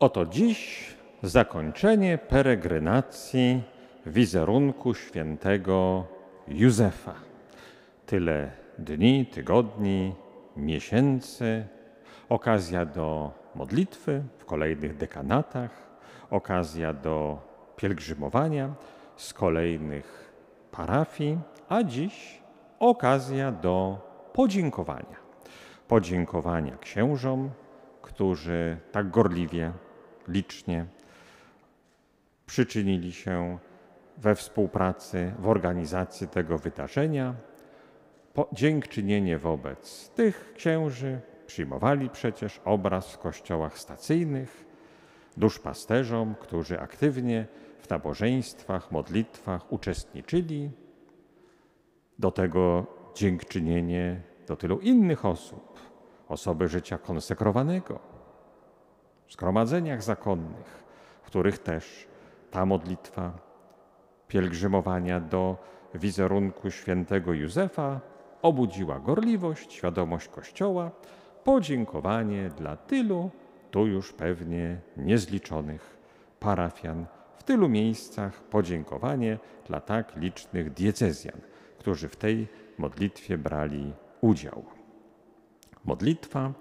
Oto dziś zakończenie peregrinacji wizerunku świętego Józefa. Tyle dni, tygodni, miesięcy, okazja do modlitwy w kolejnych dekanatach, okazja do pielgrzymowania z kolejnych parafii, a dziś okazja do podziękowania. Podziękowania księżom, którzy tak gorliwie, licznie przyczynili się we współpracy w organizacji tego wydarzenia. Dziękczynienie wobec tych księży przyjmowali przecież obraz w kościołach stacyjnych, duszpasterzom, którzy aktywnie w nabożeństwach, modlitwach uczestniczyli. Do tego dziękczynienie do tylu innych osób, osoby życia konsekrowanego, zgromadzeniach zakonnych, w których też ta modlitwa pielgrzymowania do wizerunku świętego Józefa obudziła gorliwość, świadomość Kościoła, podziękowanie dla tylu, tu już pewnie niezliczonych parafian, w tylu miejscach podziękowanie dla tak licznych diecezjan, którzy w tej modlitwie brali udział. Modlitwa,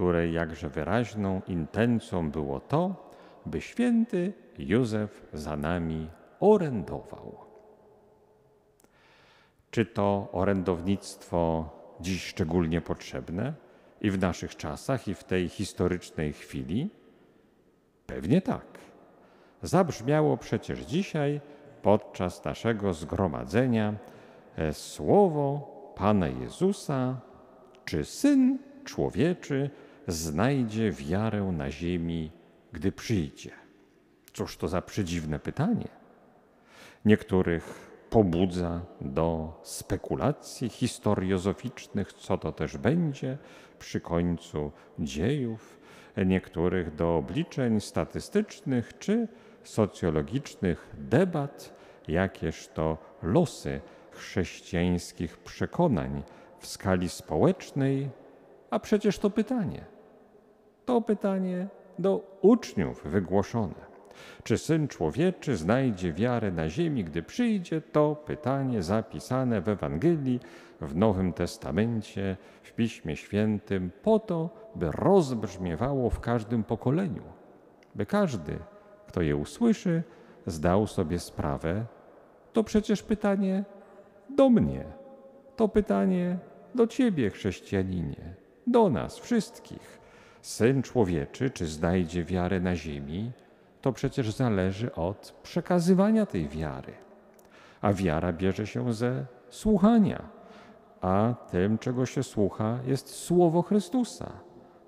której jakże wyraźną intencją było to, by święty Józef za nami orędował. Czy to orędownictwo dziś szczególnie potrzebne i w naszych czasach, i w tej historycznej chwili? Pewnie tak. Zabrzmiało przecież dzisiaj podczas naszego zgromadzenia e, słowo Pana Jezusa, czy Syn Człowieczy znajdzie wiarę na ziemi, gdy przyjdzie? Cóż to za przedziwne pytanie. Niektórych pobudza do spekulacji historiozoficznych, co to też będzie przy końcu dziejów, niektórych do obliczeń statystycznych czy socjologicznych debat, jakież to losy chrześcijańskich przekonań w skali społecznej, a przecież to pytanie. To pytanie do uczniów wygłoszone. Czy syn człowieczy znajdzie wiarę na ziemi, gdy przyjdzie? To pytanie zapisane w Ewangelii, w Nowym Testamencie, w Piśmie Świętym, po to, by rozbrzmiewało w każdym pokoleniu, by każdy, kto je usłyszy, zdał sobie sprawę. To przecież pytanie do mnie. To pytanie do ciebie, chrześcijaninie, do nas wszystkich. Syn człowieczy, czy znajdzie wiarę na ziemi? To przecież zależy od przekazywania tej wiary. A wiara bierze się ze słuchania, a tym, czego się słucha, jest Słowo Chrystusa.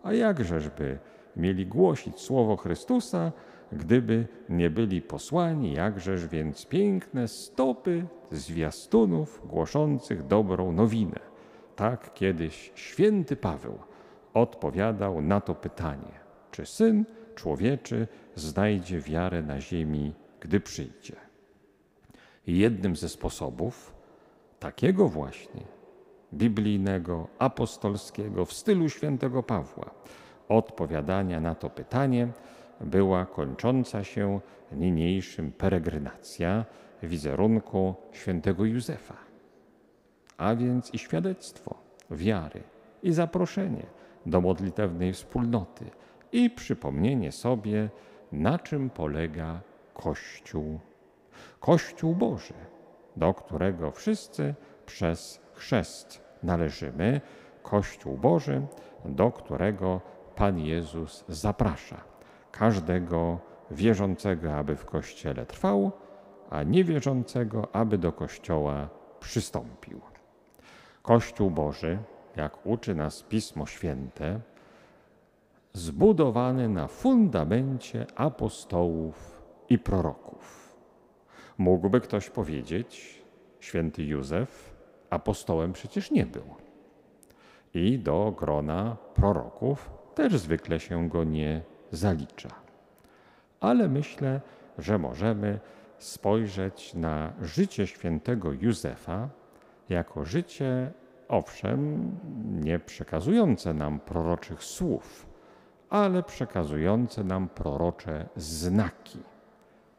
A jakżeżby mieli głosić Słowo Chrystusa, gdyby nie byli posłani, jakżeż więc piękne stopy zwiastunów głoszących dobrą nowinę. Tak kiedyś święty Paweł odpowiadał na to pytanie: czy syn człowieczy znajdzie wiarę na ziemi, gdy przyjdzie? jednym ze sposobów takiego właśnie biblijnego, apostolskiego, w stylu świętego Pawła, odpowiadania na to pytanie była kończąca się niniejszym peregrynacja wizerunku świętego Józefa, a więc i świadectwo wiary, i zaproszenie do modlitewnej wspólnoty, i przypomnienie sobie, na czym polega Kościół. Kościół Boży, do którego wszyscy przez chrzest należymy, Kościół Boży, do którego Pan Jezus zaprasza każdego wierzącego, aby w Kościele trwał, a niewierzącego, aby do Kościoła przystąpił. Kościół Boży, jak uczy nas Pismo Święte, zbudowany na fundamencie apostołów i proroków. Mógłby ktoś powiedzieć, święty Józef apostołem przecież nie był. I do grona proroków też zwykle się go nie zalicza. Ale myślę, że możemy spojrzeć na życie świętego Józefa jako życie, owszem, nie przekazujące nam proroczych słów, ale przekazujące nam prorocze znaki.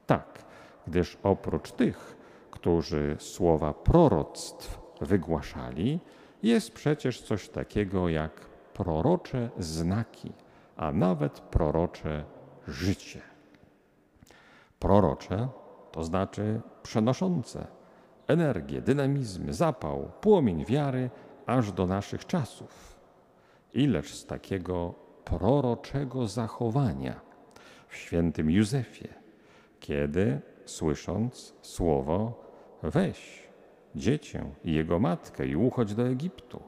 Tak, gdyż oprócz tych, którzy słowa proroctw wygłaszali, jest przecież coś takiego jak prorocze znaki, a nawet prorocze życie. Prorocze to znaczy przenoszące energię, dynamizm, zapał, płomień wiary aż do naszych czasów. Ileż z takiego proroczego zachowania w świętym Józefie, kiedy słysząc słowo weź dziecię i jego matkę i uchodź do Egiptu.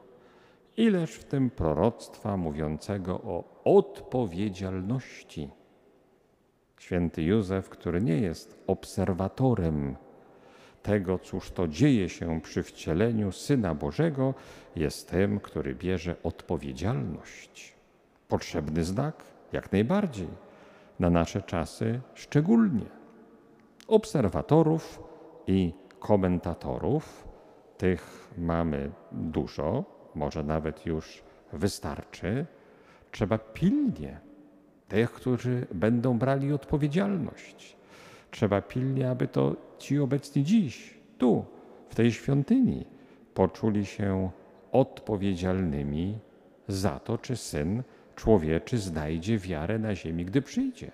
Ileż w tym proroctwa mówiącego o odpowiedzialności. Święty Józef, który nie jest obserwatorem tego, cóż to dzieje się przy wcieleniu Syna Bożego, jest tym, który bierze odpowiedzialność. Potrzebny znak? Jak najbardziej. Na nasze czasy szczególnie. Obserwatorów i komentatorów, tych mamy dużo, może nawet już wystarczy. Trzeba pilnie tych, którzy będą brali odpowiedzialność. Trzeba pilnie, aby to ci obecni dziś, tu, w tej świątyni, poczuli się odpowiedzialnymi za to, czy syn człowieczy znajdzie wiarę na ziemi, gdy przyjdzie.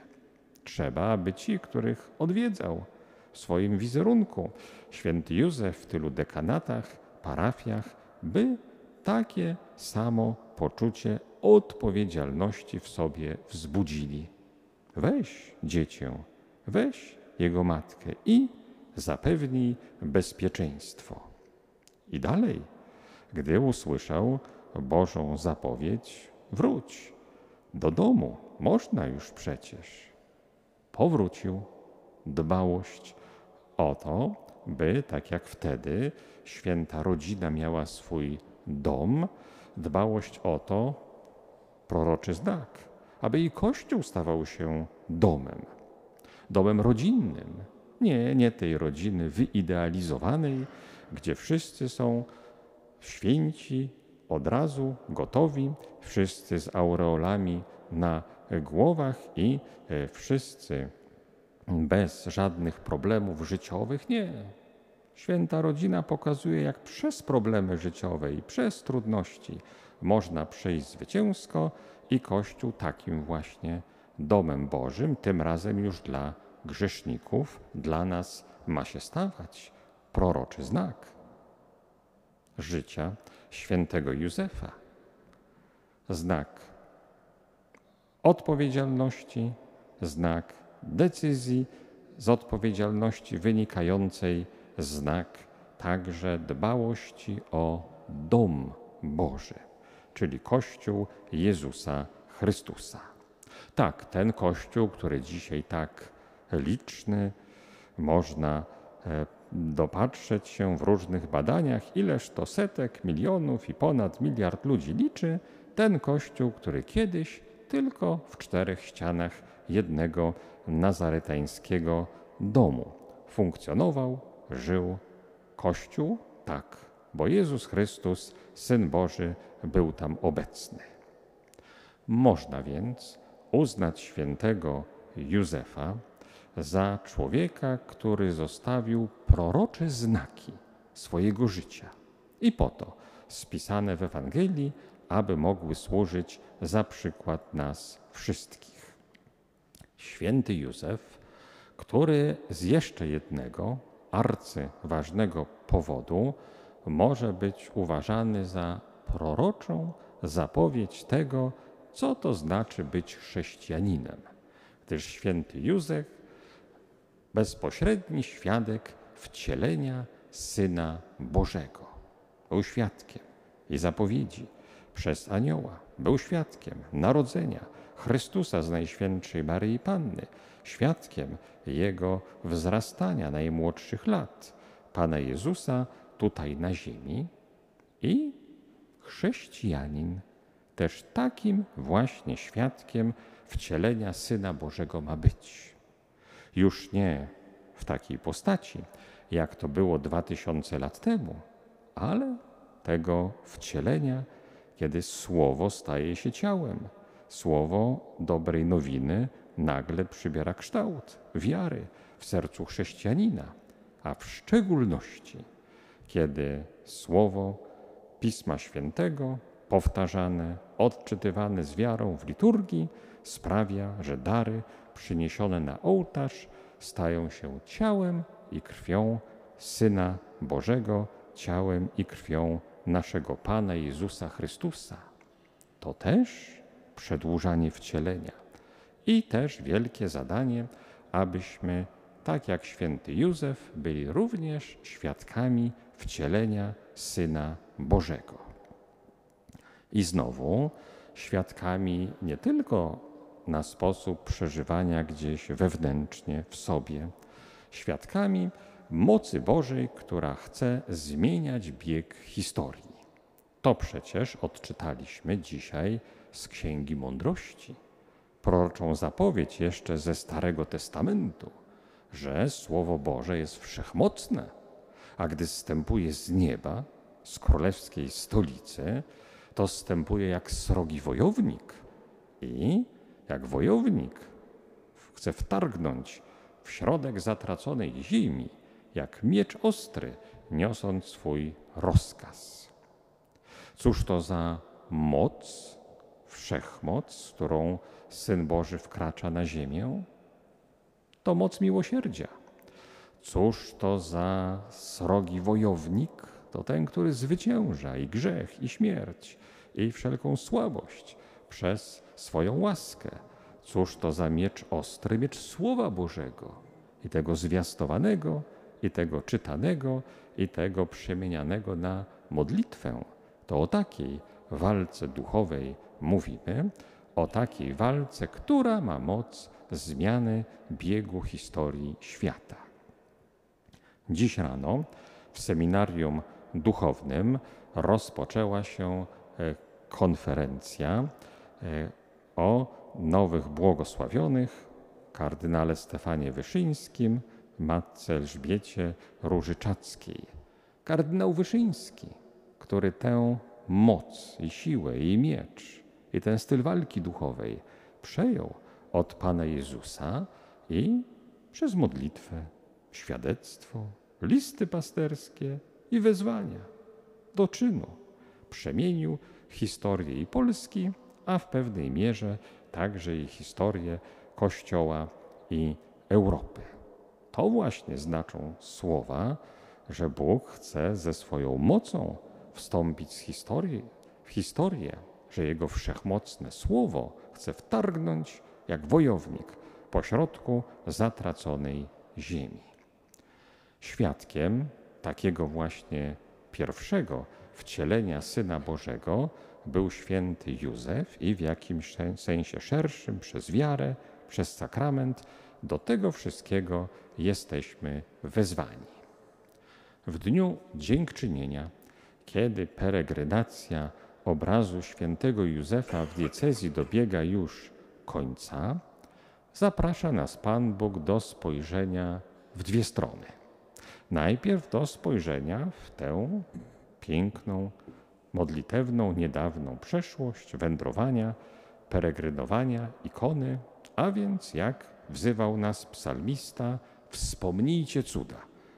Trzeba, aby ci, których odwiedzał w swoim wizerunku, święty Józef w tylu dekanatach, parafiach, by takie samo poczucie odpowiedzialności w sobie wzbudzili. Weź dziecię, weź jego matkę i zapewnij bezpieczeństwo. I dalej, gdy usłyszał Bożą zapowiedź, wróć do domu, można już przecież. Powrócił dbałość o to, by tak jak wtedy święta rodzina miała swój dom, dbałość o to, proroczy znak, aby i Kościół stawał się domem, domem rodzinnym. Nie, nie tej rodziny wyidealizowanej, gdzie wszyscy są święci, od razu gotowi, wszyscy z aureolami na głowach i e, wszyscy bez żadnych problemów życiowych. Nie. Święta rodzina pokazuje, jak przez problemy życiowe i przez trudności można przejść zwycięsko i Kościół takim właśnie domem Bożym, tym razem już dla grzeszników, dla nas ma się stawać proroczy znak życia świętego Józefa. Znak odpowiedzialności, znak decyzji z odpowiedzialności wynikającej, znak także dbałości o dom Boży, czyli Kościół Jezusa Chrystusa. Tak, ten Kościół, który dzisiaj tak liczny, można e, dopatrzeć się w różnych badaniach, ileż to setek, milionów i ponad miliard ludzi liczy ten Kościół, który kiedyś tylko w czterech ścianach jednego nazaretańskiego domu funkcjonował, żył. Kościół tak, bo Jezus Chrystus, Syn Boży, był tam obecny. Można więc uznać świętego Józefa za człowieka, który zostawił prorocze znaki swojego życia i po to spisane w Ewangelii, aby mogły służyć za przykład nas wszystkich. Święty Józef, który z jeszcze jednego arcyważnego powodu może być uważany za proroczą zapowiedź tego, co to znaczy być chrześcijaninem, gdyż święty Józef, bezpośredni świadek wcielenia Syna Bożego, był świadkiem i zapowiedzi przez anioła, był świadkiem narodzenia Chrystusa z Najświętszej Maryi Panny, świadkiem Jego wzrastania najmłodszych lat, Pana Jezusa tutaj na ziemi i chrześcijanin też takim właśnie świadkiem wcielenia Syna Bożego ma być. Już nie w takiej postaci, jak to było dwa tysiące lat temu, ale tego wcielenia, kiedy Słowo staje się ciałem, słowo dobrej nowiny nagle przybiera kształt wiary w sercu chrześcijanina, a w szczególności kiedy słowo Pisma Świętego, powtarzane, odczytywane z wiarą w liturgii, sprawia, że dary przyniesione na ołtarz stają się ciałem i krwią Syna Bożego, ciałem i krwią naszego Pana Jezusa Chrystusa. To też przedłużanie wcielenia i też wielkie zadanie, abyśmy, tak jak święty Józef, byli również świadkami wcielenia Syna Bożego. I znowu świadkami nie tylko na sposób przeżywania gdzieś wewnętrznie w sobie, świadkami mocy Bożej, która chce zmieniać bieg historii. To przecież odczytaliśmy dzisiaj z Księgi Mądrości, proroczą zapowiedź jeszcze ze Starego Testamentu, że Słowo Boże jest wszechmocne, a gdy zstępuje z nieba, z królewskiej stolicy, to zstępuje jak srogi wojownik i jak wojownik chce wtargnąć w środek zatraconej ziemi, jak miecz ostry, niosąc swój rozkaz. Cóż to za moc, wszechmoc, z którą Syn Boży wkracza na ziemię? To moc miłosierdzia. Cóż to za srogi wojownik? To ten, który zwycięża i grzech, i śmierć, i wszelką słabość przez swoją łaskę. Cóż to za miecz ostry, miecz Słowa Bożego i tego zwiastowanego, i tego czytanego, i tego przemienianego na modlitwę. To o takiej walce duchowej mówimy, o takiej walce, która ma moc zmiany biegu historii świata. Dziś rano w seminarium duchownym rozpoczęła się e, konferencja e, o nowych błogosławionych kardynale Stefanie Wyszyńskim, matce Elżbiecie Różyczackiej. Kardynał Wyszyński, który tę moc i siłę i miecz i ten styl walki duchowej przejął od Pana Jezusa i przez modlitwę, świadectwo, listy pasterskie i wezwania do czynu przemienił historię i Polski, a w pewnej mierze także i historię Kościoła i Europy. To właśnie znaczą słowa, że Bóg chce ze swoją mocą wstąpić z historii, w historię, że Jego wszechmocne słowo chce wtargnąć jak wojownik pośrodku zatraconej ziemi. Świadkiem takiego właśnie pierwszego wcielenia Syna Bożego był święty Józef i w jakimś sensie szerszym przez wiarę, przez sakrament do tego wszystkiego jesteśmy wezwani. W dniu dziękczynienia, kiedy peregrinacja obrazu świętego Józefa w diecezji dobiega już końca, zaprasza nas Pan Bóg do spojrzenia w dwie strony. Najpierw do spojrzenia w tę piękną, modlitewną, niedawną przeszłość, wędrowania, peregrynowania, ikony, a więc jak wzywał nas psalmista, wspomnijcie cuda,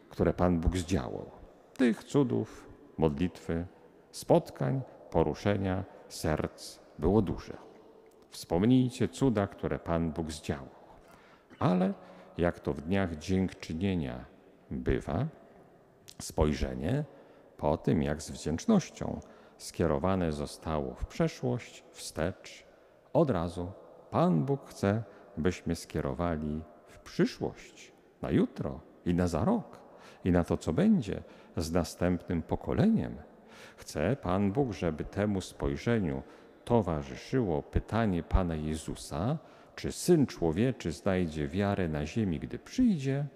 które Pan Bóg zdziałał. Tych cudów, modlitwy, spotkań, poruszenia serc było duże. Wspomnijcie cuda, które Pan Bóg zdziałał. Ale jak to w dniach dziękczynienia bywa, spojrzenie po tym, jak z wdzięcznością skierowane zostało w przeszłość, wstecz, od razu Pan Bóg chce, byśmy skierowali w przyszłość, na jutro i na za rok, i na to, co będzie z następnym pokoleniem. Chce Pan Bóg, żeby temu spojrzeniu towarzyszyło pytanie Pana Jezusa, czy Syn Człowieczy znajdzie wiarę na ziemi, gdy przyjdzie?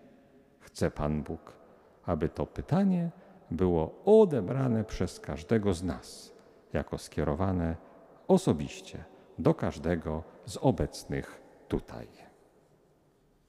Chce Pan Bóg, aby to pytanie było odebrane przez każdego z nas, jako skierowane osobiście do każdego z obecnych tutaj.